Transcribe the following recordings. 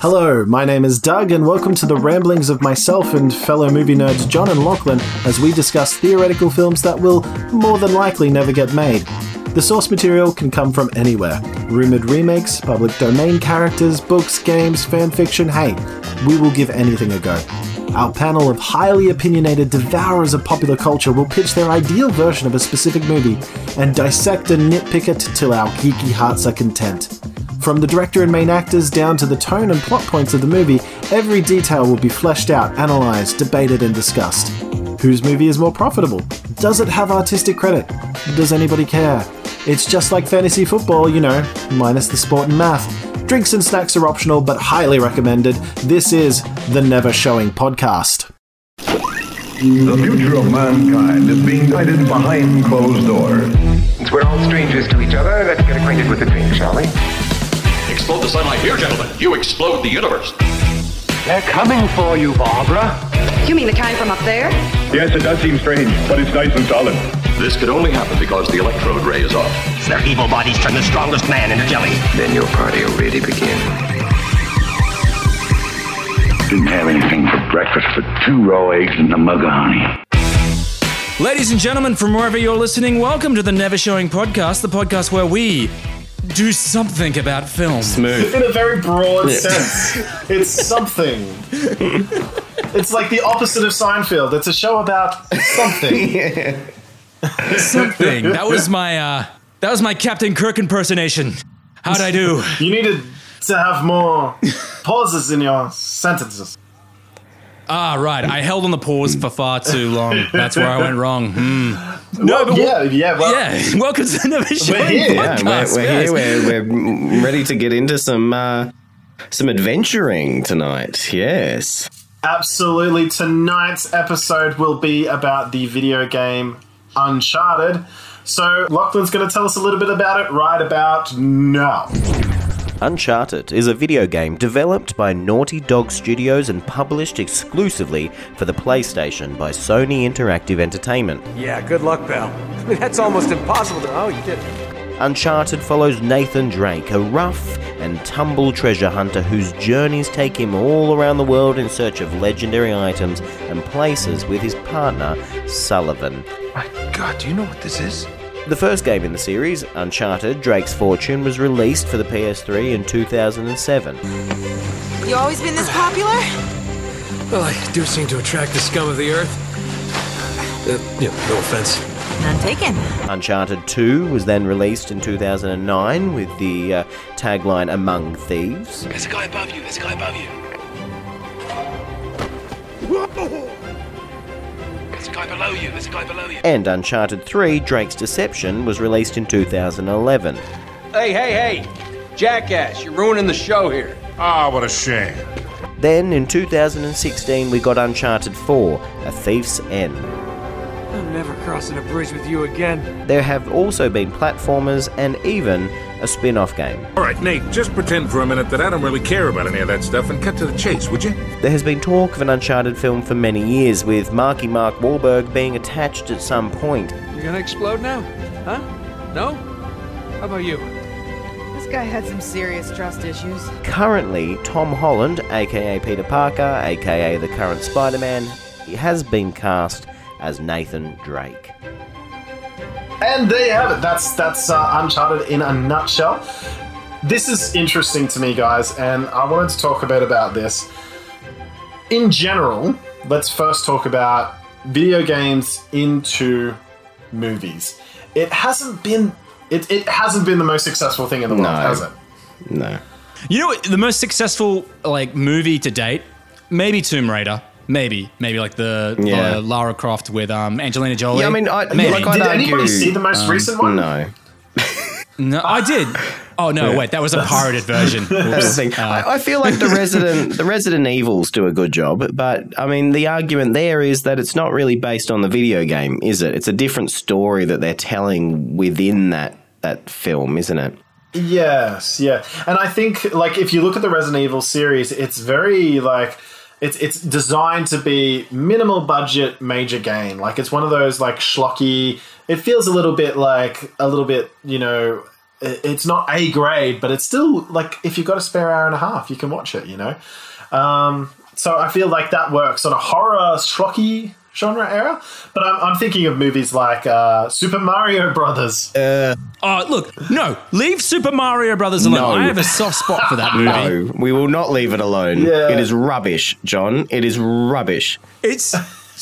Hello, my name is Doug, and welcome to the ramblings of myself and fellow movie nerds John and Lachlan as we discuss theoretical films that will more than likely never get made. The source material can come from anywhere rumored remakes, public domain characters, books, games, fanfiction hey, we will give anything a go. Our panel of highly opinionated devourers of popular culture will pitch their ideal version of a specific movie and dissect and nitpick it till our geeky hearts are content. From the director and main actors down to the tone and plot points of the movie, every detail will be fleshed out, analysed, debated, and discussed. Whose movie is more profitable? Does it have artistic credit? Does anybody care? It's just like fantasy football, you know, minus the sport and math. Drinks and snacks are optional, but highly recommended. This is the Never Showing Podcast. The future of mankind is being guided behind closed doors. Since we're all strangers to each other, let's get acquainted with the drink, shall we? Explode the sunlight here, gentlemen. You explode the universe. They're coming for you, Barbara. You mean the kind from up there? Yes, it does seem strange, but it's nice and solid. This could only happen because the electrode ray is off. Their evil bodies turn the strongest man into jelly. Then your party will really begin. Didn't have anything for breakfast but two raw eggs and a mug of honey. Ladies and gentlemen, from wherever you're listening, welcome to the Never Showing Podcast, the podcast where we do something about film. Smooth. In a very broad sense, it's something. it's like the opposite of Seinfeld. It's a show about something. Something. That was my uh that was my Captain Kirk impersonation. How'd I do? You needed to have more pauses in your sentences. Ah, right. I held on the pause for far too long. That's where I went wrong. Hmm. No, but yeah, yeah, well, yeah. Welcome to the Never Showing here. Yeah, we're, we're yes. here. We're, we're ready to get into some uh, some adventuring tonight. Yes. Absolutely. Tonight's episode will be about the video game Uncharted. So, Lachlan's going to tell us a little bit about it right about now. Uncharted is a video game developed by Naughty Dog Studios and published exclusively for the PlayStation by Sony Interactive Entertainment. Yeah, good luck, pal. That's almost impossible to. Oh, you did. Uncharted follows Nathan Drake, a rough and tumble treasure hunter whose journeys take him all around the world in search of legendary items and places with his partner, Sullivan. My God, do you know what this is? The first game in the series, Uncharted Drake's Fortune, was released for the PS3 in 2007. You always been this popular? Well, I do seem to attract the scum of the earth. Uh, yeah, no offense. None taken. Uncharted 2 was then released in 2009 with the uh, tagline Among Thieves. There's a guy above you. There's a guy above you. There's a guy below you. There's a guy below you. And Uncharted 3 Drake's Deception was released in 2011. Hey, hey, hey! Jackass, you're ruining the show here. Ah, what a shame. Then in 2016 we got Uncharted 4 A Thief's End. I'm never crossing a bridge with you again. There have also been platformers and even a spin off game. All right, Nate, just pretend for a minute that I don't really care about any of that stuff and cut to the chase, would you? There has been talk of an Uncharted film for many years, with Marky Mark Wahlberg being attached at some point. You're gonna explode now? Huh? No? How about you? This guy had some serious trust issues. Currently, Tom Holland, aka Peter Parker, aka the current Spider Man, has been cast as Nathan Drake. And there you have it. That's that's uh, Uncharted in a nutshell. This is interesting to me, guys, and I wanted to talk a bit about this. In general, let's first talk about video games into movies. It hasn't been it, it hasn't been the most successful thing in the world, No. has it? No. You know what, the most successful like movie to date? Maybe Tomb Raider. Maybe, maybe like the Yeah. uh, Lara Croft with um, Angelina Jolie. Yeah, I mean, I, maybe. like, I'd Did anybody see the most recent one? No. no, I did. Oh no, wait, that was a pirated version. That's the Oops. thing. Uh, I, I feel like the Resident the Resident Evils do a good job, but I mean the argument there is that it's not really based on the video game, is it? It's a different story that they're telling within that that film, isn't it? Yes, yeah. And I think like if you look at the Resident Evil series, it's very like it's it's designed to be minimal budget major game. Like it's one of those like schlocky it feels a little bit like a little bit, you know, it's not A grade, but it's still like if you've got a spare hour and a half, you can watch it. You know, um, so I feel like that works on a horror schlocky genre era. But I'm, I'm thinking of movies like uh, Super Mario Brothers. Uh, Oh, look, no, leave Super Mario Brothers alone. No. I have a soft spot for that movie. no, we will not leave it alone. Yeah. It is rubbish, John. It is rubbish. It's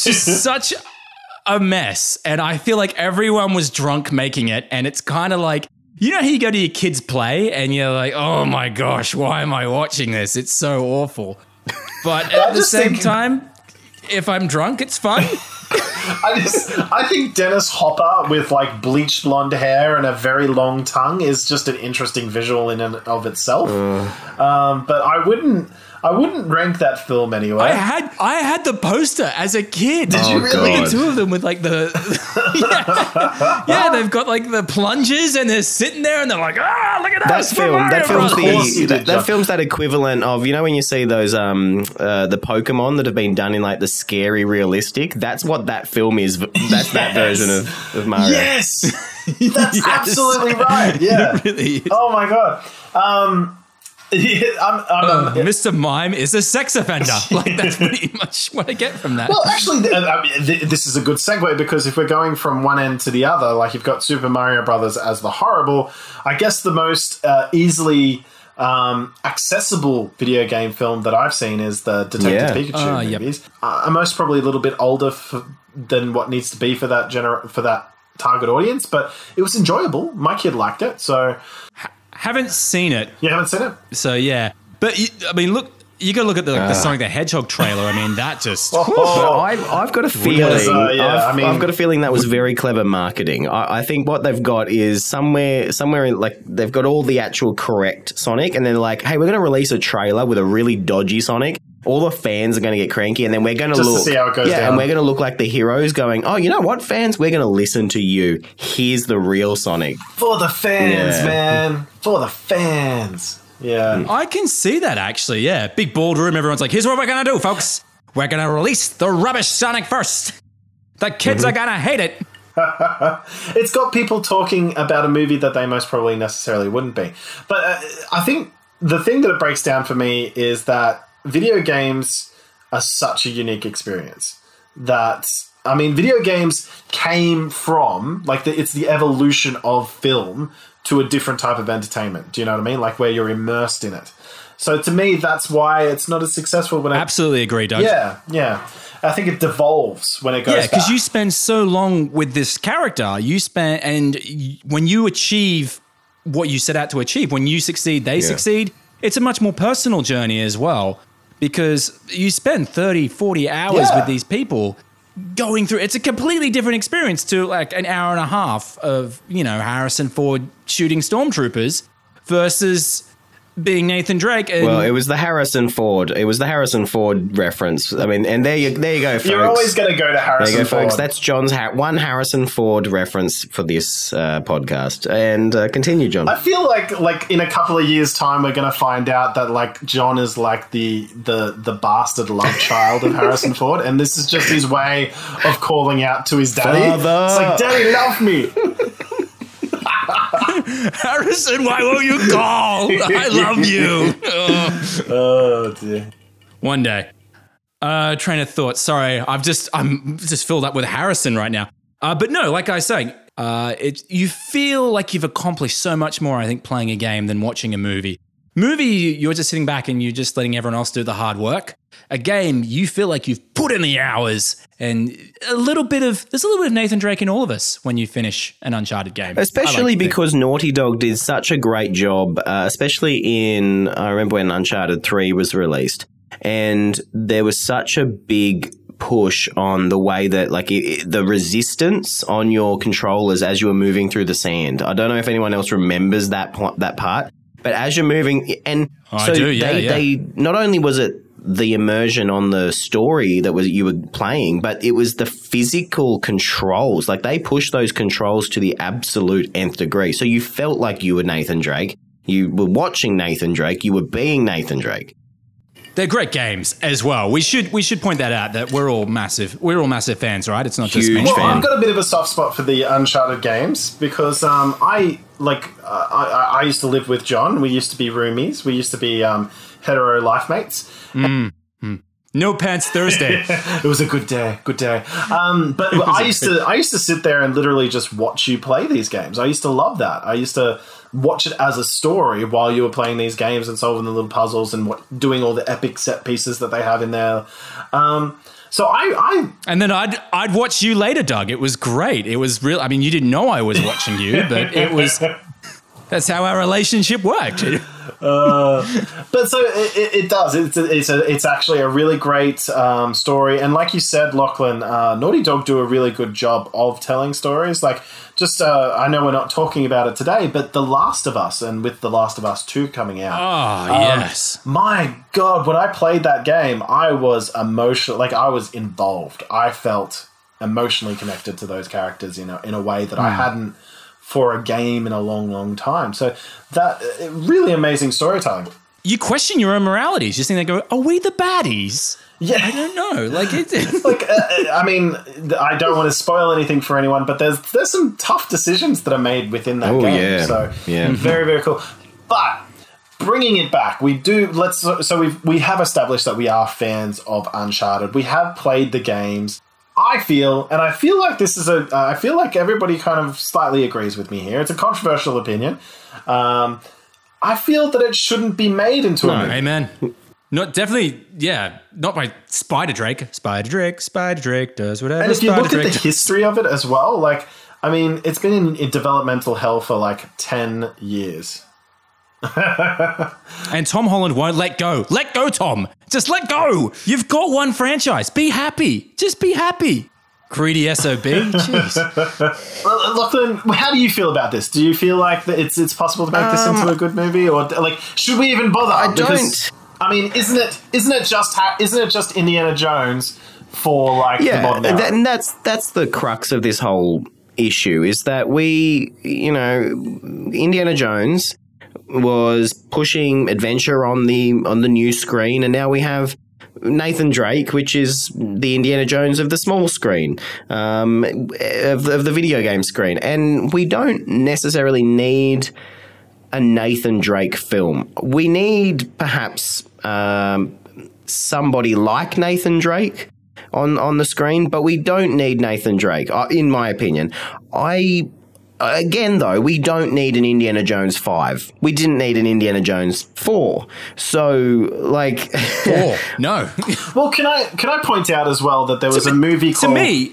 just such a mess. And I feel like everyone was drunk making it. And it's kind of like, you know how you go to your kids' play and you're like, oh my gosh, why am I watching this? It's so awful. But at the same think- time, if I'm drunk, it's fun. I just I think Dennis Hopper with like bleached blonde hair and a very long tongue is just an interesting visual in and of itself. Um, but I wouldn't I wouldn't rank that film anyway. I had I had the poster as a kid. Did you really? The two of them with like the yeah. yeah, they've got like the plunges and they're sitting there and they're like, ah, look at That us. film, that film's Of the that, that film's that equivalent of you know when you see those um uh, the Pokemon that have been done in like the scary realistic. That's what that film is. That's that version of, of Mario. Yes, that's absolutely right. Yeah. really. Oh my god. Um, yeah, I'm, I'm, Mr. Mime is a sex offender. Like that's pretty much what I get from that. Well, actually, th- I mean, th- this is a good segue because if we're going from one end to the other, like you've got Super Mario Brothers as the horrible, I guess the most uh, easily um, accessible video game film that I've seen is the Detective Yeah. Pikachu Ah, yep. movies. Uh, I'm most probably a little bit older f- than what needs to be for that gener- for that target audience, but it was enjoyable. My kid liked it, so Haven't seen it, you haven't seen it. so yeah. But you, I mean, look, you got to look at the, the Sonic the Hedgehog trailer. I mean, that just. But Oh, I've, I've got a feeling. Uh, yeah, I've, I mean- I've got a feeling that was very clever marketing. I, I think what they've got is somewhere, somewhere in, like they've got all the actual correct Sonic, and they're like, "Hey, we're going to release a trailer with a really dodgy Sonic." All the fans are going to get cranky, and then we're going to Just to look. see how it goes yeah, down. and we're going to look like the heroes, going, "Oh, you know what, fans? We're going to listen to you. Here's the real Sonic." For the fans, Yeah. man. For the fans. Yeah. I can see that actually. Yeah, big bold room. Everyone's like, "Here's what we're gonna do, folks. We're gonna release the rubbish Sonic first. The kids Mm-hmm. are gonna hate it." it's got people talking about a movie that they most probably necessarily wouldn't be. But uh, I think the thing that it breaks down for me is that video games are such a unique experience that I mean, video games came from like the, it's the evolution of film to a different type of entertainment. Do you know what I mean? Like where you're immersed in it. So to me, that's why it's not as successful when it. Absolutely agree, Doug. Yeah, yeah. I think it devolves when it goes. Yeah, because you spend so long with this character. You spend, and y- when you achieve what you set out to achieve, when you succeed, they succeed. It's a much more personal journey as well because you spend 30, 40 hours Yeah. with these people going through. It's a completely different experience to like an hour and a half of, you know, Harrison Ford shooting stormtroopers versus being Nathan Drake. And Well, it was the Harrison Ford. It was the Harrison Ford reference. I mean, and there you there you go, folks. You're always going to go to Harrison. There Harrison you go, folks. That's John's ha- one Harrison Ford reference for this uh, podcast. And uh, continue, John. I feel like like in a couple of years' time we're gonna find out that like John is like the the the bastard love child of Harrison Ford, and this is just his way of calling out to his daddy. Father. It's like, Daddy, love me. Harrison, why won't you call? I love you. Oh dear. One day. Uh, train of thought. Sorry, I've just I'm just filled up with Harrison right now. Uh, but no, like I was saying, uh, it you feel like you've accomplished so much more. I think playing a game than watching a movie. Movie, you're just sitting back and you're just letting everyone else do the hard work. A game, you feel like you've put in the hours and a little bit of there's a little bit of Nathan Drake in all of us when you finish an Uncharted game. Especially like think. because Naughty Dog did such a great job, uh, especially in, I remember when Uncharted 3 was released, and there was such a big push on the way that, like, it, the resistance on your controllers as you were moving through the sand. I don't know if anyone else remembers that, po- that part, but as you're moving, and Oh, I so do, yeah, they, yeah. they, not only was it the immersion on the story that was you were playing, but it was the physical controls. Like they pushed those controls to the absolute nth degree. So you felt like you were Nathan Drake. You were watching Nathan Drake. You were being Nathan Drake. They're great games as well. We should we should point that out that we're all massive we're all massive fans, right? It's not just Huge me. Well, fan. I've got a bit of a soft spot for the Uncharted games because um, I like uh, I, I- used to live with John. We used to be roomies. We used to be um, hetero life mates. No pants Thursday. It was a good day, good day. Um, but I used to, I used to sit there and literally just watch you play these games. I used to love that. I used to watch it as a story while you were playing these games and solving the little puzzles and what, doing all the epic set pieces that they have in there. Um, so I, I, and then I'd I'd watch you later, Doug. It was great. It was real. I mean, you didn't know I was watching you, but it was. That's how our relationship worked. uh, but so it, it, it does. It's a, it's a, it's actually a really great um, story, and like you said, Lachlan, uh, Naughty Dog do a really good job of telling stories. Like, just uh, I know we're not talking about it today, but The Last of Us, and with The Last of Us Two coming out, Oh, um, yes. my God, when I played that game, I was emotional. Like I was involved. I felt emotionally connected to those characters in a, in a way that I Hmm. hadn't for a game in a long, long time. So that uh, really amazing storytelling. You question your own moralities. You think they go, "Are we the baddies?" Yeah, I don't know. Like, it, like uh, I mean, I don't want to spoil anything for anyone, but there's there's some tough decisions that are made within that Oh, game. yeah. So Yeah. very very cool. But bringing it back, we do let's so we we have established that we are fans of Uncharted. We have played the games. I feel, and I feel like this is a, uh, I feel like everybody kind of slightly agrees with me here. It's a controversial opinion. Um, I feel that it shouldn't be made into a movie. Amen. Not definitely, yeah. Not by Spider Drake. Spider Drake. Spider Drake does whatever. And if you Spider look at Drake the history of it as well, like, I mean, it's been in, in developmental hell for like 10 years. And Tom Holland won't let go. Let go, Tom. Just let go. You've got one franchise. Be happy. Just be happy. Greedy SOB. Jeez. Well, Lachlan, how do you feel about this? Do you feel like that it's it's possible to make this into a um, good movie, or like should we even bother? I Because, don't. I mean, isn't it isn't it just ha- isn't it just Indiana Jones for like the yeah, modern era? that, and that's that's the crux of this whole issue is that we, you know, Indiana Jones was pushing adventure on the on the new screen, and now we have Nathan Drake, which is the Indiana Jones of the small screen, um, of, of the video game screen, and we don't necessarily need a Nathan Drake film. We need perhaps um, somebody like Nathan Drake on on the screen, but we don't need Nathan Drake, uh, in my opinion. I again though, we don't need an Indiana Jones five. We didn't need an Indiana Jones four. So like, Four. No. well, can I can I point out as well that there was a movie to called To me,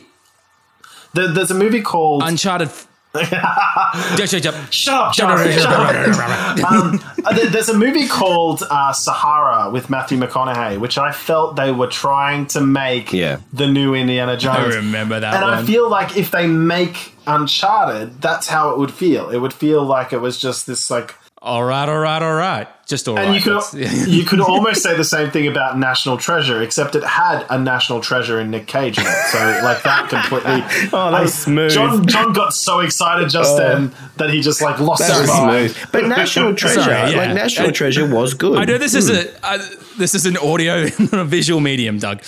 there- there's a movie called Uncharted. Shut Shut up, John. Shut up. um, uh, there's a movie called uh, Sahara with Matthew McConaughey, which I felt they were trying to make Yeah. the new Indiana Jones. I remember that and I feel like if they make Uncharted, that's how it would feel. It would feel like it was just this like. All right, all right, all right. Just all right. And you could you could almost say the same thing about National Treasure, except it had a National Treasure in Nick Cage in it. So like that completely. Oh, that was smooth. John John got so excited just Oh. then that he just like lost that his mind. smooth. But National Treasure, Sorry, yeah. like National Uh, Treasure, was good. I know this is a uh, this is an audio, not a visual medium, Doug.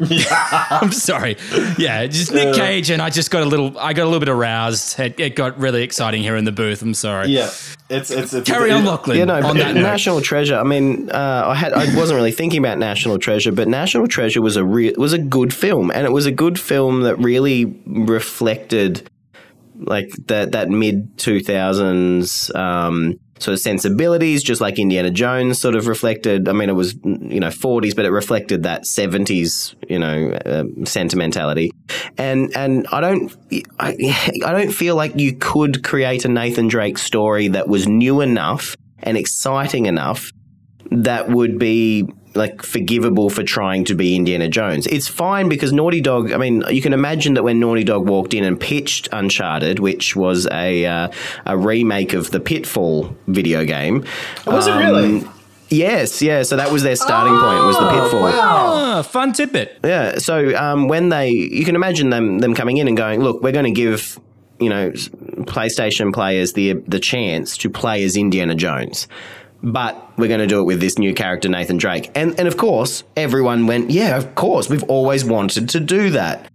I'm sorry. Yeah, just Nick Uh. Cage, and I just got a little. I got a little bit aroused. It, it got really exciting here in the booth. I'm sorry. Yeah, it's it's, it's Carry on, Lachlan. You know, on but that note. National Treasure. I mean, uh, I had I wasn't really thinking about National Treasure, but National Treasure was a re- was a good film, and it was a good film that really reflected like that that mid two thousands um, sort of sensibilities, just like Indiana Jones sort of reflected. I mean, it was you know forties, but it reflected that seventies you know uh, sentimentality, and and I don't I, I don't feel like you could create a Nathan Drake story that was new enough and exciting enough that would be like forgivable for trying to be Indiana Jones. It's fine because Naughty Dog. I mean, you can imagine that when Naughty Dog walked in and pitched Uncharted, which was a uh, a remake of the Pitfall video game. Was it um, really? Yes, yeah. So that was their starting point. Was the Pitfall? Ah, fun tidbit. Yeah. So um, when they, you can imagine them them coming in and going, look, we're going to give you know PlayStation players the the chance to play as Indiana Jones. But we're going to do it with this new character, Nathan Drake. And, and of course, everyone went, yeah, of course, we've always wanted to do that.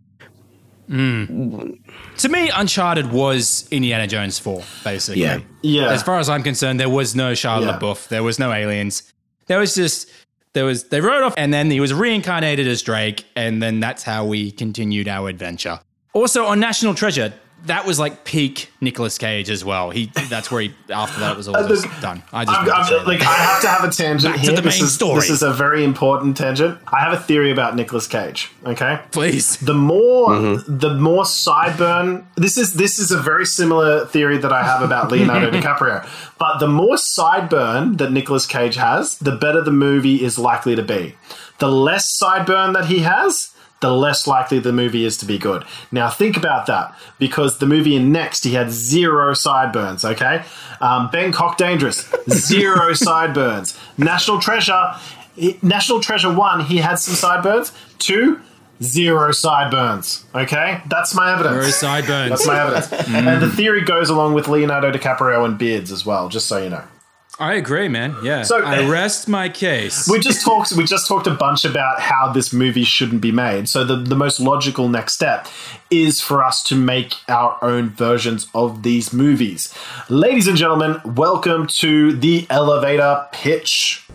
Mm. To me, Uncharted was Indiana Jones 4, basically. Yeah. Yeah. As far as I'm concerned, there was no Shia Yeah. LaBeouf. There was no aliens. There was just there was they wrote off, and then he was reincarnated as Drake, and then that's how we continued our adventure. Also on National Treasure, that was like peak Nicolas Cage as well. He that's where he after that it was all Uh, just look, done. I just I'm, I'm- like I have to have a tangent Back to here. the this main is, story. This is a very important tangent. I have a theory about Nicolas Cage. Okay, please. the more the more sideburn. This is this is a very similar theory that I have about Leonardo DiCaprio. But the more sideburn that Nicolas Cage has, the better the movie is likely to be. The less sideburn that he has, the less likely the movie is to be good. Now think about that because the movie in Next he had zero sideburns. Okay, um, Bangkok Dangerous zero sideburns. National Treasure, National Treasure one he had some sideburns. Two. Zero sideburns. Okay, that's my evidence. Zero sideburns. That's my evidence. And the theory goes along with Leonardo DiCaprio and beards as well. Just so you know. I agree, man. Yeah. So- I rest my case. We just talked. We just talked a bunch about how this movie shouldn't be made. So the the most logical next step is for us to make our own versions of these movies. Ladies and gentlemen, welcome to the elevator pitch.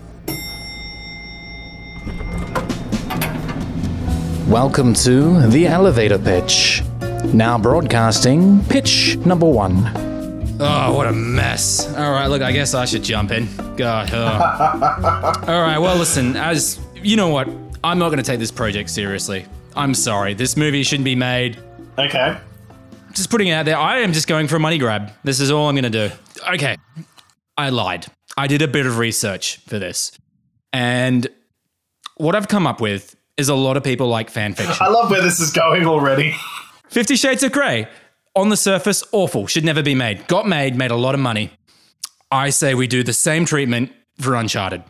Welcome to the elevator pitch. Now broadcasting pitch number one. Oh, what a mess. All right, look, I guess I should jump in. God. oh. All right, well, listen, as you know what, I'm not going to take this project seriously. I'm sorry. This movie shouldn't be made. Okay. Just putting it out there, I am just going for a money grab. This is all I'm going to do. Okay. I lied. I did a bit of research for this. And what I've come up with is a lot of people like fan fiction. I love where this is going already. Fifty Shades of Grey, on the surface, awful, should never be made. Got made, made a lot of money. I say we do the same treatment for Uncharted.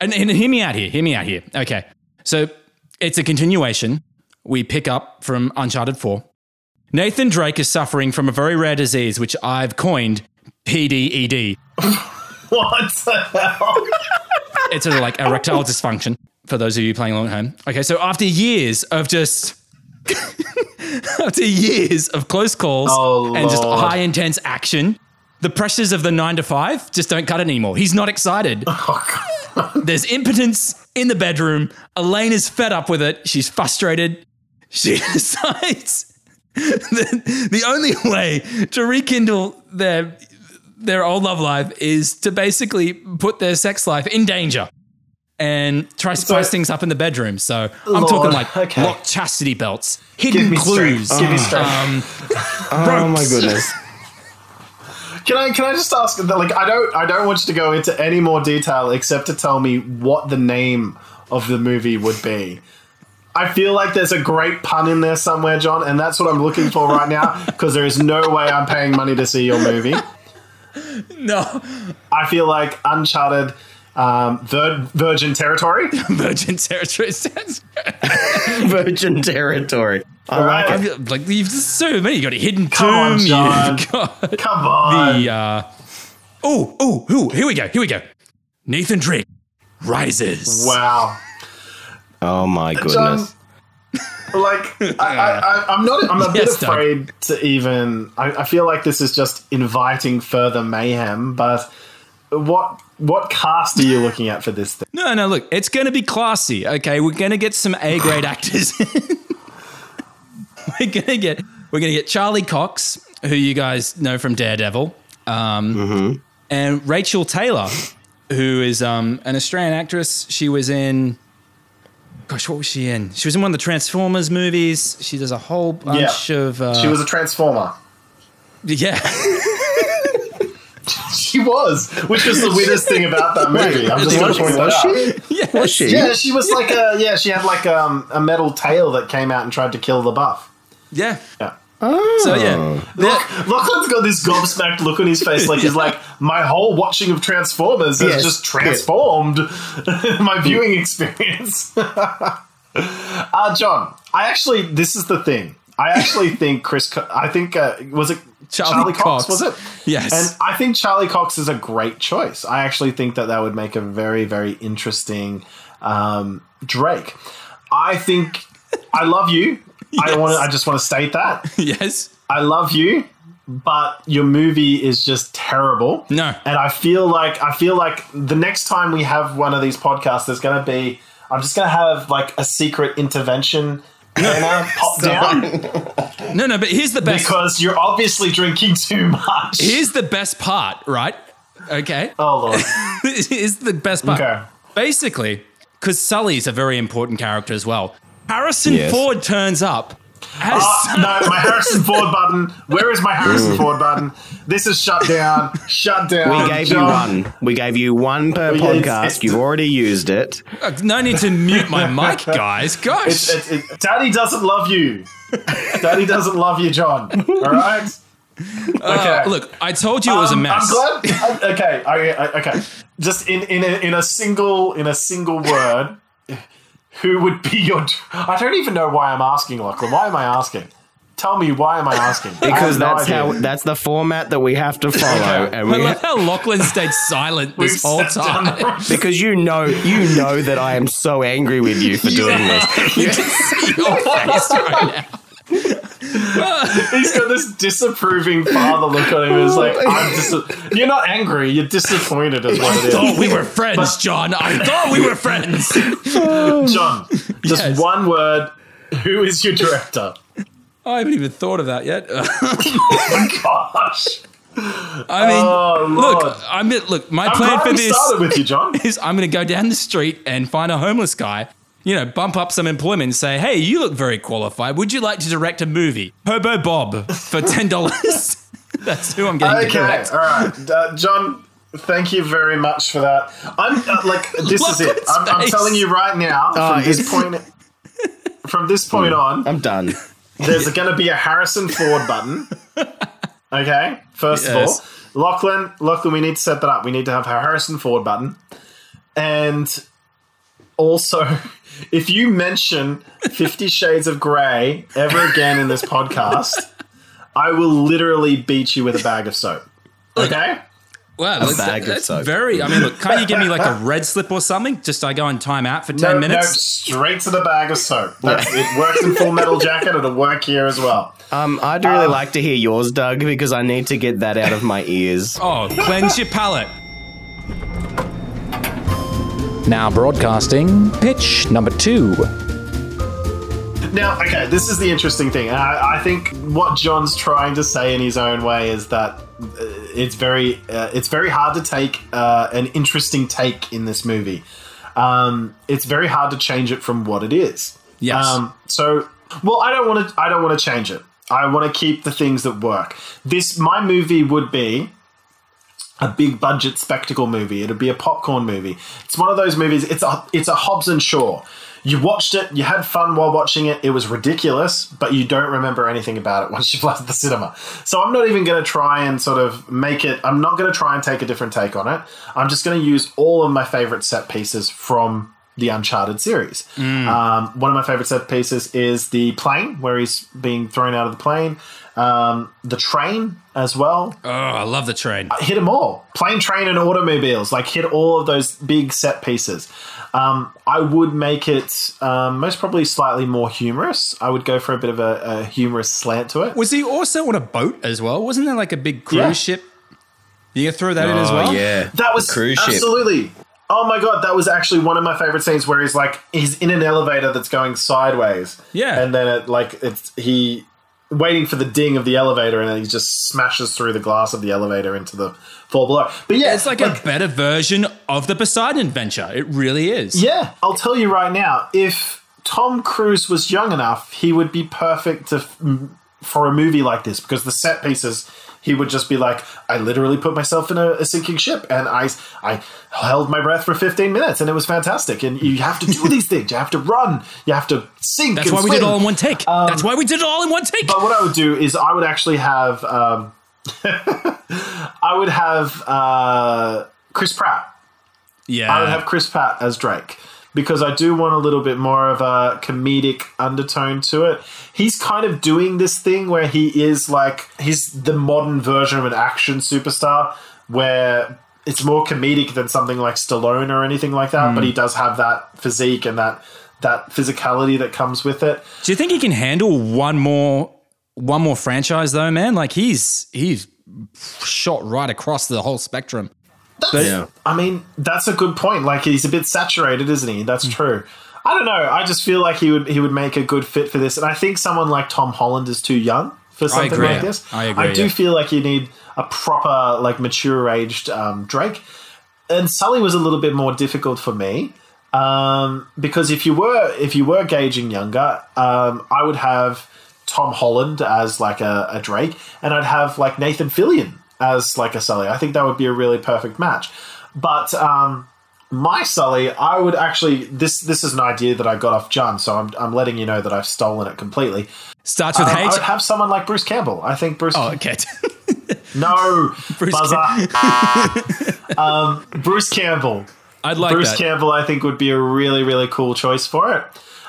And, and hear me out here, hear me out here. Okay, so it's a continuation. We pick up from Uncharted 4. Nathan Drake is suffering from a very rare disease, which I've coined PDED. what the hell? It's sort of like erectile dysfunction for those of you playing along at home. Okay, so after years of just after years of close calls Oh, and just high intense action, the pressures of the nine to five just don't cut it anymore. He's not excited. Oh, There's impotence in the bedroom. Elena is fed up with it. She's frustrated. She decides that the only way to rekindle their their old love life is to basically put their sex life in danger and try to spice things up in the bedroom. So I'm Lord, talking like okay. locked chastity belts, hidden Give me clues. strength. Give me strength. Um, Oh my goodness. Can I can I just ask that like I don't I don't want you to go into any more detail except to tell me what the name of the movie would be. I feel like there's a great pun in there somewhere, John, and that's what I'm looking for right now because there is no way I'm paying money to see your movie. No, I feel like Uncharted, um, Vir- Virgin Territory. Virgin Territory sounds Virgin territory. I like it. I've- like you've so many. You got a hidden Come on, tomb. John. You've got Come on. the uh, oh oh oh. Here we go. Here we go. Nathan Drake rises. Wow. Oh my John, goodness. like I, I, I, I'm not. I'm a Yes, bit Doug. afraid to even. I, I feel like this is just inviting further mayhem. But what what cast are you looking at for this thing? No, no. Look, it's going to be classy. Okay, we're going to get some A grade actors. we're going to get we're going to get Charlie Cox, who you guys know from Daredevil, um, and Rachael Taylor, who is um, an Australian actress. She was in. Gosh, what was she in? She was in one of the Transformers movies. She does a whole bunch of. Uh, she was a transformer. yeah. She was, which was the weirdest thing about that movie. I'm just going to point that Was out. she? yeah. Was she? Yeah, she was like a yeah. She had like um, a metal tail that came out and tried to kill the buff. Yeah. Yeah. Oh. So yeah. Look, Lachlan's got this gobsmacked look on his face, like he's like, my whole watching of Transformers has Yes. just transformed my viewing experience. uh, John, I actually, this is the thing. I actually think Chris, I think, uh, was it Charlie Cox. was it? Yes. And I think Charlie Cox is a great choice. I actually think that that would make a very, very interesting um, Drake. I think I love you. I want. I just want to state that. yes. I love you, but your movie is just terrible. No. And I feel like I feel like the next time we have one of these podcasts, there's going to be. I'm just going to have like a secret intervention banner pop down No, no, but here's the best. because you're obviously drinking too much. Here's the best part, right? Okay. Oh lord. Here's the best part. Okay. Basically, because Sully's a very important character as well. Harrison Yes. Ford turns up. As Oh, no, my Harrison Ford button. Where is my Harrison Ford button? This is shut down. Shut down. We gave you one. We gave you one per Well, yeah, it's- podcast. it's- You've already used it. Uh, no need to mute my mic, guys. Gosh. It's, it's, it, Daddy doesn't love you. Daddy doesn't love you, John. All right. Okay. Uh, look, I told you it was a Um, mess. I'm glad. I- okay. I, I, okay. Just in in a, in a single in a single word, who would be your? I don't even know why I'm asking, Lachlan. Why am I asking? Tell me why am I asking? Because have no that's idea. how that's the format that we have to follow. and I we, love how Lachlan stayed silent this whole time. because you know you know that I am so angry with you for doing this. You can see your face right now. He's got this disapproving father look on him. It's like, I'm dis- you're not angry, you're disappointed, is what it is. Thought we were friends, John. I thought we were friends. John, just Yes. one word. Who is your director? I haven't even thought of that yet. Gosh. I mean, Oh, Lord. look, I mean, look. My I'm plan glad for we this started with you, John. is I'm going to go down the street and find a homeless guy. You know, bump up some employment and say, "Hey, you look very qualified. Would you like to direct a movie, Hobo Bob, for ten dollars?" That's who I'm getting to Okay, direct. all right, uh, John. Thank you very much for that. I'm uh, like, this is it. I'm, I'm telling you right now. Oh, from this point, from this point on, I'm done. there's going to be a Harrison Ford button. Okay, first Yes. of all, Lachlan, Lachlan, we need to set that up. We need to have a Harrison Ford button, and also, if you mention Fifty Shades of Grey ever again in this podcast, I will literally beat you with a bag of soap. Okay. Wow, that's, bag of that's soap. very. I mean, look, can't you give me like a red slip or something? Just I go in time out for ten no, minutes. No, straight to the bag of soap. That's, it works in Full Metal Jacket. It'll work here as well. Um, I'd really like to hear yours, Doug, because I need to get that out of my ears. Oh, cleanse your palate. Now broadcasting pitch number two. Now, okay, this is the interesting thing. I, I think what John's trying to say in his own way is that uh, it's very, uh, it's very hard to take uh, an interesting take in this movie. Um, it's very hard to change it from what it is. Yes. Um, so, well, I don't want to. I don't want to change it. I want to keep the things that work. This, my movie would be a big budget spectacle movie. It'd be a popcorn movie. It's one of those movies. It's a it's a Hobbs and Shaw. You watched it, you had fun while watching it. It was ridiculous, but you don't remember anything about it once you've left the cinema. So I'm not even going to try and sort of make it. I'm not going to try and take a different take on it. I'm just going to use all of my favorite set pieces from the Uncharted series. Um, one of my favorite set pieces is the plane, where he's being thrown out of the plane. Um, the train as well Oh, I love the train. hit them all. Plane, train, and automobiles. Like hit all of those big set pieces. Um, I would make it um, most probably slightly more humorous. I would go for a bit of a, a humorous slant to it. Was he also on a boat as well? Wasn't there like a big cruise Yeah. ship? You gonna throw that in as Oh, well? yeah. That was Cruise ship. absolutely. Oh my god, that was actually one of my favorite scenes where he's like he's in an elevator that's going sideways. Yeah. and then it like it's he waiting for the ding of the elevator, and then he just smashes through the glass of the elevator into the floor below. But yeah, It's like, a better version of the Poseidon adventure. It really is. Yeah, I'll tell you right now. If Tom Cruise was young enough, he would be perfect to, for a movie like this because the set pieces. He would just be like, I literally put myself in a, a sinking ship, and I I held my breath for 15 minutes, and it was fantastic. And you have to do these things. You have to run. You have to sink. That's why we did it all in one take. That's why we did it all in one take. But what I would do is I would actually have um, I would have uh, Chris Pratt. yeah. I would have Chris Pratt as Drake because I do want a little bit more of a comedic undertone to it. He's kind of doing this thing where he is like he's the modern version of an action superstar where it's more comedic than something like Stallone or anything like that. But he hmm. does have that physique and that that physicality that comes with it. Do you think he can handle one more one more franchise though, man? Like he's he's shot right across the whole spectrum. That's, I mean, that's a good point. Like he's a bit saturated, isn't he? That's true. I don't know. I just feel like he would he would make a good fit for this, and I think someone like Tom Holland is too young for something agree. like this. I agree, I do yeah. feel like you need a proper, like mature aged um, Drake. And Sully was a little bit more difficult for me um, because if you were if you were gauging younger, um, I would have Tom Holland as like a, a Drake, and I'd have like Nathan Fillion as like a Sully. I think that would be a really perfect match. But um, my Sully, I would actually this this is an idea that I got off John, so I'm, I'm letting you know that I've stolen it completely. Starts with Um, I H. would have someone like Bruce Campbell. I think Bruce. Oh, okay. No, Bruce buzzer. um, Bruce Campbell. I'd like Bruce that. Campbell. I think would be a really really cool choice for it.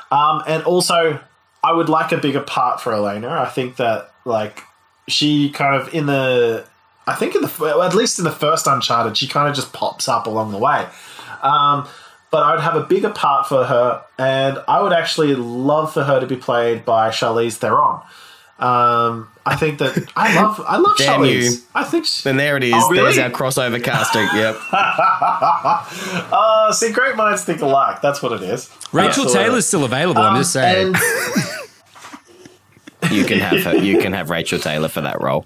Um, and also, I would like a bigger part for Elena. I think that like she kind of in the. I think in the at least in the first Uncharted, she kind of just pops up along the way. Um, but I would have a bigger part for her, and I would actually love for her to be played by Charlize Theron. Um, I think that I love I love Damn Charlize. you. I think. She, Then there it is. Oh, really? There's our crossover casting. Yep. uh, see, great minds think alike. That's what it is. Rachael Absolutely. Taylor's still available. I'm just saying. And You can have her. You can have Rachael Taylor for that role.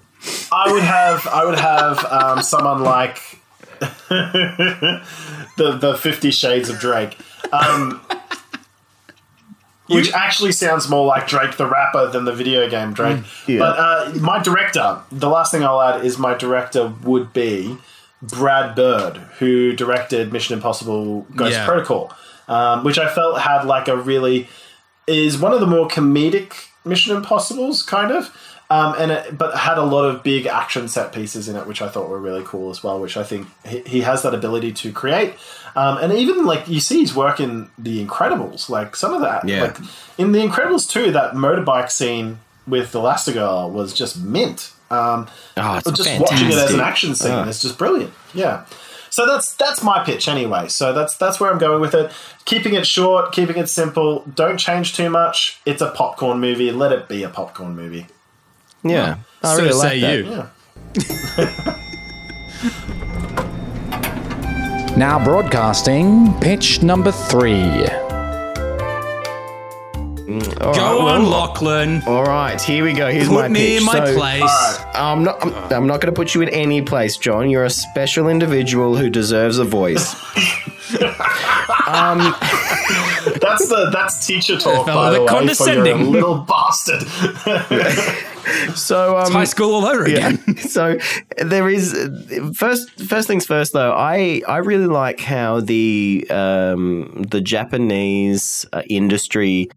I would have I would have um, someone like the the Fifty Shades of Drake. Um, which actually sounds more like Drake the rapper than the video game Drake. yeah. But uh, my director, the last thing I'll add is my director would be Brad Bird, who directed Mission Impossible Ghost Yeah. Protocol, um, which I felt had like a really is one of the more comedic Mission Impossibles, kind of. Um, and it, but had a lot of big action set pieces in it, which I thought were really cool as well. Which I think he, he has that ability to create, um, and even like you see his work in The Incredibles, like some of that, Yeah. like in The Incredibles too, that motorbike scene with the Elastigirl was just mint. Um, Oh, it's just watching it as an action scene Ah. is just brilliant. Yeah. So that's that's my pitch anyway. So that's that's where I'm going with it. Keeping it short, keeping it simple. Don't change too much. It's a popcorn movie. Let it be a popcorn movie. Yeah. I so really say like that. you. Yeah. Now broadcasting pitch number three. All Go right, on, well, Lachlan. All right, here we go. Here's Put my me pitch. in my So, place. I'm not. I'm, I'm not going to put you in any place, John. You're a special individual who deserves a voice. um, That's the that's teacher talk by the the way. For you're a condescending. little bastard. So um, High school all over Yeah. again. so there is first first things first though. I I really like how the um, the Japanese uh, industry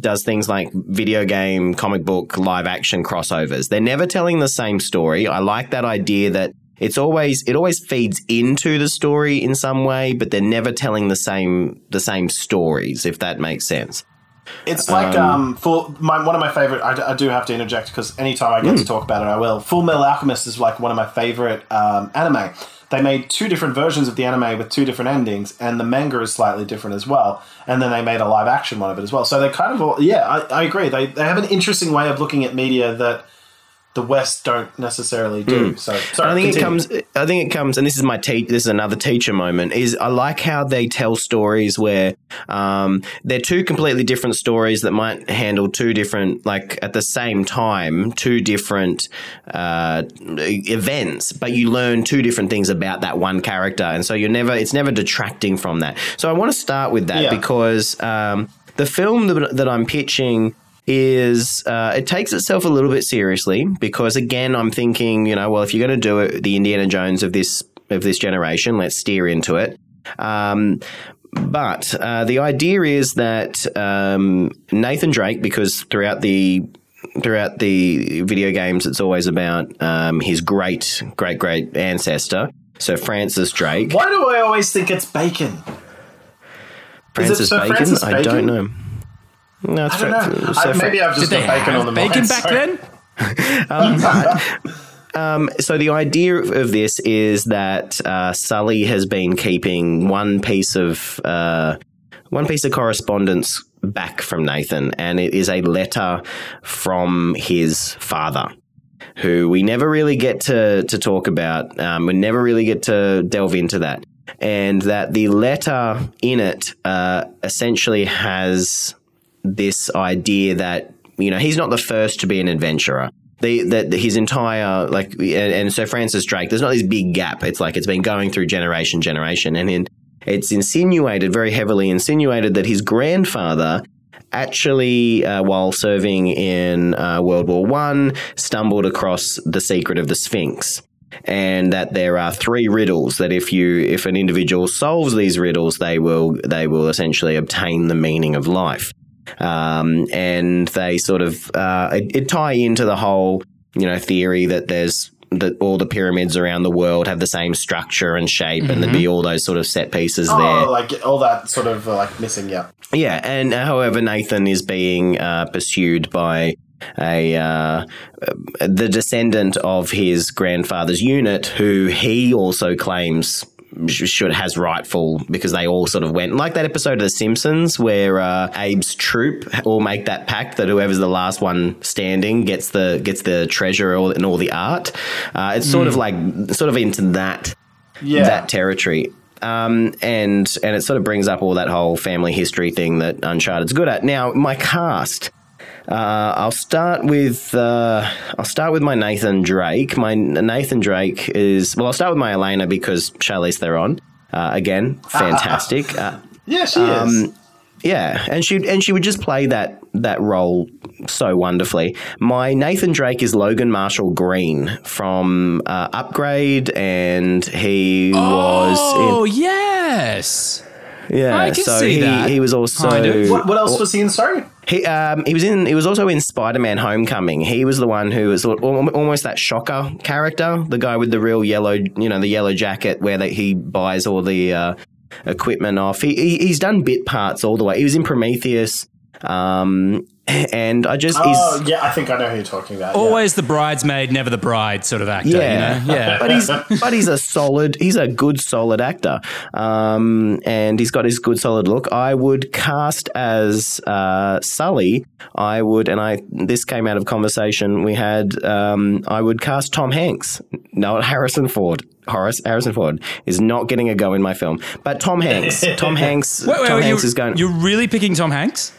does things like video game, comic book, live action crossovers. They're never telling the same story. I like that idea that it's always it always feeds into the story in some way, but they're never telling the same the same stories. If that makes sense. It's like um, for my, one of my favorite. I, I do have to interject because anytime I get to talk about it, I will. Full Metal Alchemist is like one of my favorite um, anime. They made two different versions of the anime with two different endings, and the manga is slightly different as well. And then they made a live action one of it as well. So they kind of all, yeah, I, I agree. They they have an interesting way of looking at media that the West don't necessarily do. So sorry, I think it comes. I think it comes, and this is my te- This is another teacher moment. Is I like how they tell stories where um, they're two completely different stories that might handle two different, like at the same time, two different uh, events, but you learn two different things about that one character, and so you're never. It's never detracting from that. So I want to start with that Yeah. because um, the film that, that I'm pitching is uh, it takes itself a little bit seriously because again I'm thinking you know well if you're going to do it the Indiana Jones of this of this generation let's steer into it. Um, but uh, the idea is that um, Nathan Drake because throughout the throughout the video games it's always about um, his great great great ancestor so Francis Drake. Why do I always think it's bacon? Francis Sir Bacon? Francis I don't know no, it's I don't Fra- know. Sir I, maybe I've just Did they got bacon on the bacon mind. back Sorry. then? Um, but Um, so the idea of this is that uh, Sully has been keeping one piece of uh, one piece of correspondence back from Nathan, and it is a letter from his father, who we never really get to to talk about. Um, we never really get to delve into that, and that the letter in it uh, essentially has this idea that you know he's not the first to be an adventurer. The, that his entire like and, and so Francis Drake, there's not this big gap. It's like it's been going through generation, generation, and in it's insinuated very heavily insinuated that his grandfather actually, uh, while serving in uh, World War One, stumbled across the secret of the Sphinx. And that there are three riddles that if you if an individual solves these riddles, they will they will essentially obtain the meaning of life. Um, and they sort of uh, it, it tie into the whole you know theory that there's that all the pyramids around the world have the same structure and shape, and there'd be all those sort of set pieces Oh, there. like all that sort of uh, like missing, yeah. Yeah, and uh, however, Nathan is being uh, pursued by a uh, the descendant of his grandfather's unit, who he also claims should has rightful because they all sort of went like that episode of The Simpsons where uh, Abe's troop all make that pact that whoever's the last one standing gets the gets the treasure and all the art. Uh, it's sort of like sort of into that Yeah. that territory. Um, and and it sort of brings up all that whole family history thing that Uncharted's good at. Now, my cast. Uh, I'll start with uh, I'll start with my Nathan Drake. My Nathan Drake is well. I'll start with my Elena because Charlize Theron. Uh, again, fantastic. Uh, Yeah, she is. um, yeah, and she and she would just play that that role so wonderfully. My Nathan Drake is Logan Marshall Green from uh, Upgrade, and he Oh was Oh yes. yeah. I can so see he, that. he was also Kind of. What, what else was he in? Sorry. He um, he was in he was also in Spider Man Homecoming. He was the one who was al- al- almost that shocker character, the guy with the real yellow you know the yellow jacket where that he buys all the uh, equipment off. He, he he's done bit parts all the way. He was in Prometheus. Um, and I just Oh, he's yeah, I think I know who you're talking about. yeah. Always the bridesmaid, never the bride sort of actor. Yeah, You know? Yeah. but he's but he's a solid, he's a good solid actor, um, and he's got his good solid look. I would cast as uh, Sully. I would, and I this came out of conversation we had. Um, I would cast Tom Hanks, not Harrison Ford. Horace Harrison Ford is not getting a go in my film, but Tom Hanks. Tom Hanks. Wait, wait, Tom wait, Hanks is going you're really picking Tom Hanks?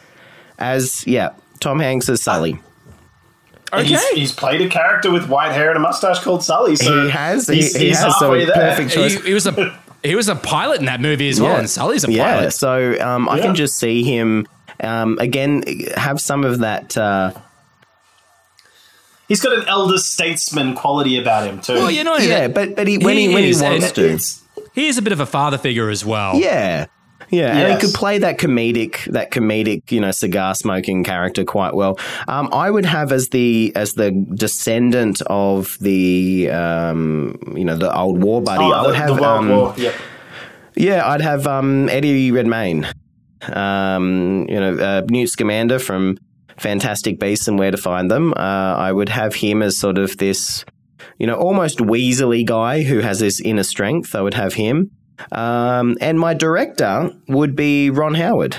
As yeah. Tom Hanks as Sully. And He's, he's played a character with white hair and a mustache called Sully. So He has, He's, he- he he's has, so halfway there. perfect choice. He, he was a he was a pilot in that movie as well, and Sully's a yeah. pilot. So um, I Yeah. can just see him um, again have some of that. Uh, He's got an elder statesman quality about him too. Well, you know, yeah, that- but but he, when he, when he wants to, he is a bit of a father figure as well. yeah. Yeah, and he could play that comedic, that comedic, you know, cigar smoking character quite well. Um, I would have as the as the descendant of the, um, you know, the old war buddy. oh, I would the, have, the um, War. Yep. yeah, I'd have um, Eddie Redmayne, um, you know, uh, Newt Scamander from Fantastic Beasts and Where to Find Them. Uh, I would have him as sort of this, you know, almost Weasley guy who has this inner strength. I would have him. Um, and my director would be Ron Howard.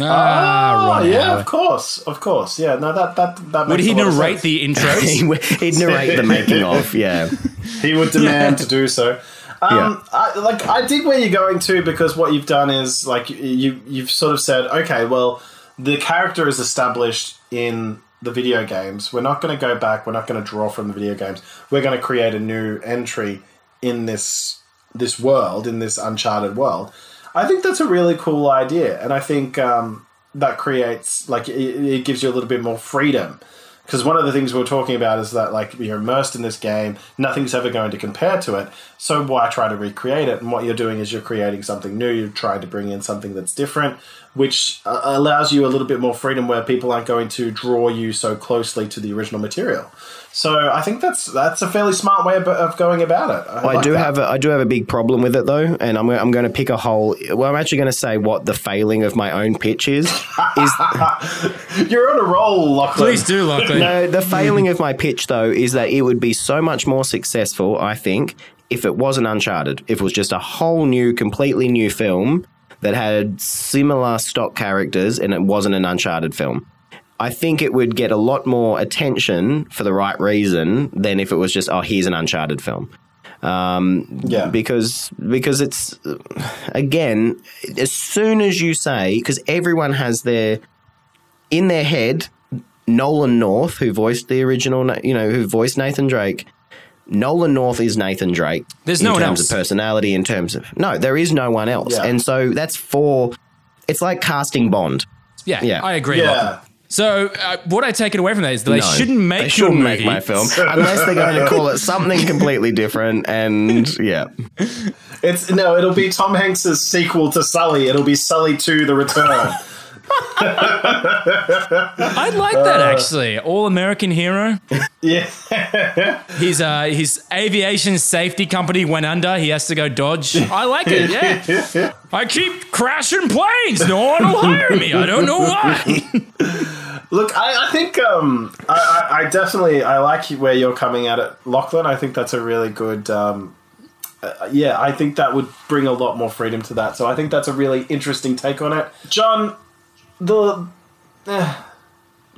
Ah, oh, yeah, Howard. of course, of course. Yeah, no, that that that. Would he a lot narrate the intros? He would- He'd narrate the making of, yeah. he would demand to do so. Um, I, like I dig where you're going to because what you've done is like you you've sort of said, okay, well, the character is established in the video games. We're not going to go back. We're not going to draw from the video games. We're going to create a new entry in this this world, in this uncharted world. I think that's a really cool idea, and I think um, that creates like it, it gives you a little bit more freedom. Because one of the things we are talking about is that like you're immersed in this game nothing's ever going to compare to it. So why try to recreate it? And what you're doing is you're creating something new. You're trying to bring in something that's different which uh, allows you a little bit more freedom where people aren't going to draw you so closely to the original material. So I think that's that's a fairly smart way of, of going about it. I, like do that. have a, I do have a big problem with it though, and I'm I'm going to pick a hole. Well, I'm actually going to say what the failing of my own pitch is. Is You're on a roll, Lachlan. Please do, Lachlan. no, the failing of my pitch though is that it would be so much more successful. I think if it wasn't Uncharted, if it was just a whole new, completely new film that had similar stock characters and it wasn't an Uncharted film. I think it would get a lot more attention for the right reason than if it was just, oh, here's an Uncharted film. Um, Yeah. because because it's again, as soon as you say, because everyone has their in their head, Nolan North, who voiced the original, you know, who voiced Nathan Drake. Nolan North is Nathan Drake. There's no one else. In terms of personality. In terms of no, there is no one else, Yeah. and so that's for. It's like casting Bond. Yeah, Yeah. I agree. Yeah. So uh, what I take it away from that is they No, shouldn't make They shouldn't your make my film unless they're going to call it something completely different. And yeah, It's no, it'll be Tom Hanks's sequel to Sully. It'll be Sully 2 The Return. I'd like that actually. All American hero. yeah. His uh, his aviation safety company went under. He has to go dodge. I like it. Yeah. I keep crashing planes. No one will hire me. I don't know why. Look, I, I think um, I, I, I definitely I like where you're coming at it, Lachlan. I think that's a really good. Um, uh, yeah, I think that would bring a lot more freedom to that. So I think that's a really interesting take on it, John. The eh,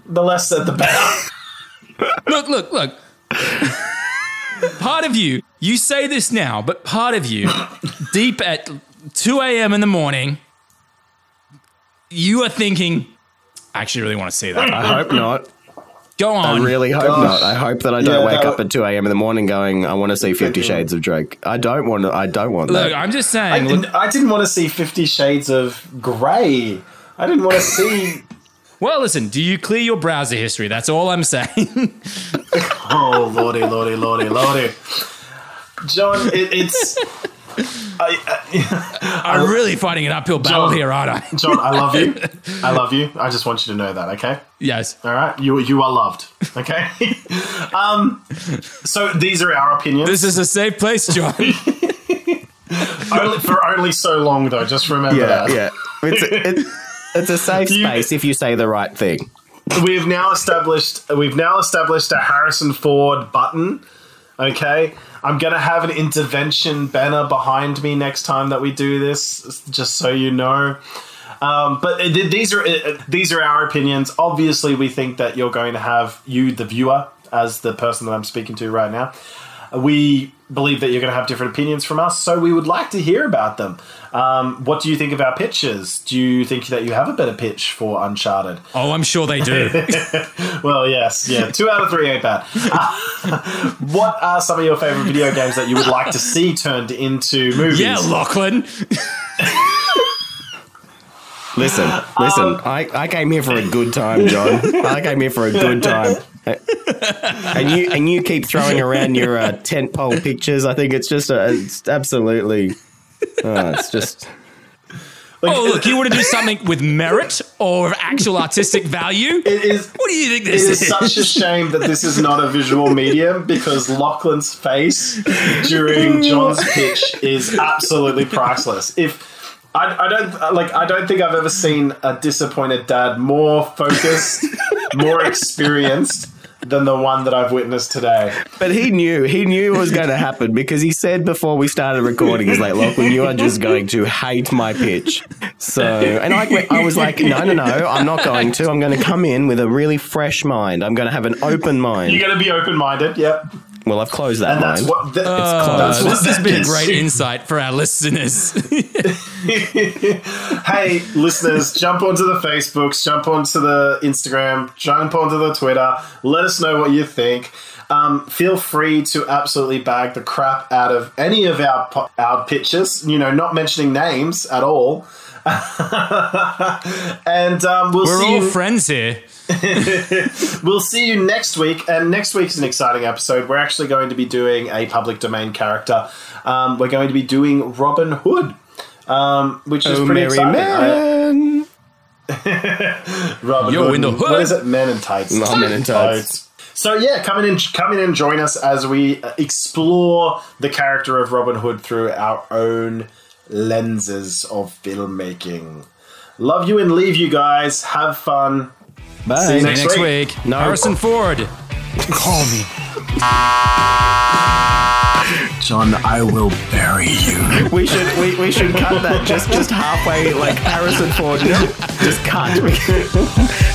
the less said, the better. look, look, look. part of you, you say this now, but part of you, deep at 2 a.m. in the morning, you are thinking, I actually really want to see that. I hope not. Go on. I really hope Gosh. not. I hope that I don't Yeah, wake that up at two a.m. in the morning going, "I want to see Fifty Shades of Drake." I don't want. To, I don't want that. Look, that. I'm just I saying. didn't, I didn't want to see Fifty Shades of Grey. I didn't want to see. well, listen, do you clear your browser history? That's all I'm saying. oh lordy, lordy, lordy, lordy. John, it, it's. I, I, I'm really fighting an uphill battle John. here, aren't I? John, I love you. I love you. I just want you to know that, okay? yes. All right, you you are loved, okay? um, so these are our opinions. This is a safe place, John. only, for only so long, though. Just remember yeah, that. yeah. It's a, it, it's a safe You- space if you say the right thing. We've now established. We've now established a Harrison Ford button. Okay, I'm gonna have an intervention banner behind me next time that we do this, just so you know. Um, but th- these are uh, these are our opinions. Obviously, we think that you're going to have you, the viewer, as the person that I'm speaking to right now. We believe that you're going to have different opinions from us, so we would like to hear about them. Um, what do you think of our pitches? Do you think that you have a better pitch for Uncharted? Oh, I'm sure they do. Well, yes, yeah. Two out of three ain't bad. Uh, what are some of your favorite video games that you would like to see turned into movies? yeah, Lachlan. Listen, listen. I, I came here for a good time, John. I came here for a good time. And you and you keep throwing around your uh, tentpole pictures. I think it's just a, it's absolutely. Oh, it's just Oh, look, you want to do something with merit or actual artistic value? It is. What do you think this is It is such a shame that this is not a visual medium because Lachlan's face during John's pitch is absolutely priceless. If I, I don't like, I don't think I've ever seen a disappointed dad more focused, more experienced than the one that I've witnessed today. But he knew he knew it was going to happen because he said before we started recording, he's like, "Lachlan, you are just going to hate my pitch." So, and I, I was like, "No, no, no, I'm not going to. I'm going to come in with a really fresh mind. I'm going to have an open mind." You're going to be open minded. Yep. Well, I've closed that And that's what. th- Uh, that's what this has been a great insight for our listeners. hey, listeners, jump onto the Facebooks, jump onto the Instagram, jump onto the Twitter. Let us know what you think. Um, feel free to absolutely bag the crap out of any of our po- our pitches. You know, not mentioning names at all. and um, we'll We're see all you. friends here. We'll see you next week, and next week's an exciting episode. We're actually going to be doing a public domain character. Um, we're going to be doing Robin Hood, um, which is Oh, pretty merry exciting. I- man. Robin Yo, Hood in the hood. What is it? Men and tights. No, Men in Tights. So yeah, come in and come in and join us as we uh, explore the character of Robin Hood through our own lenses of filmmaking. Love you and leave you guys. Have fun. Bye. See you See you next, next week. week. No. Harrison Ford. Call me. John, I will bury you. We should we, we should cut that just just halfway like Harrison Ford. Just cut.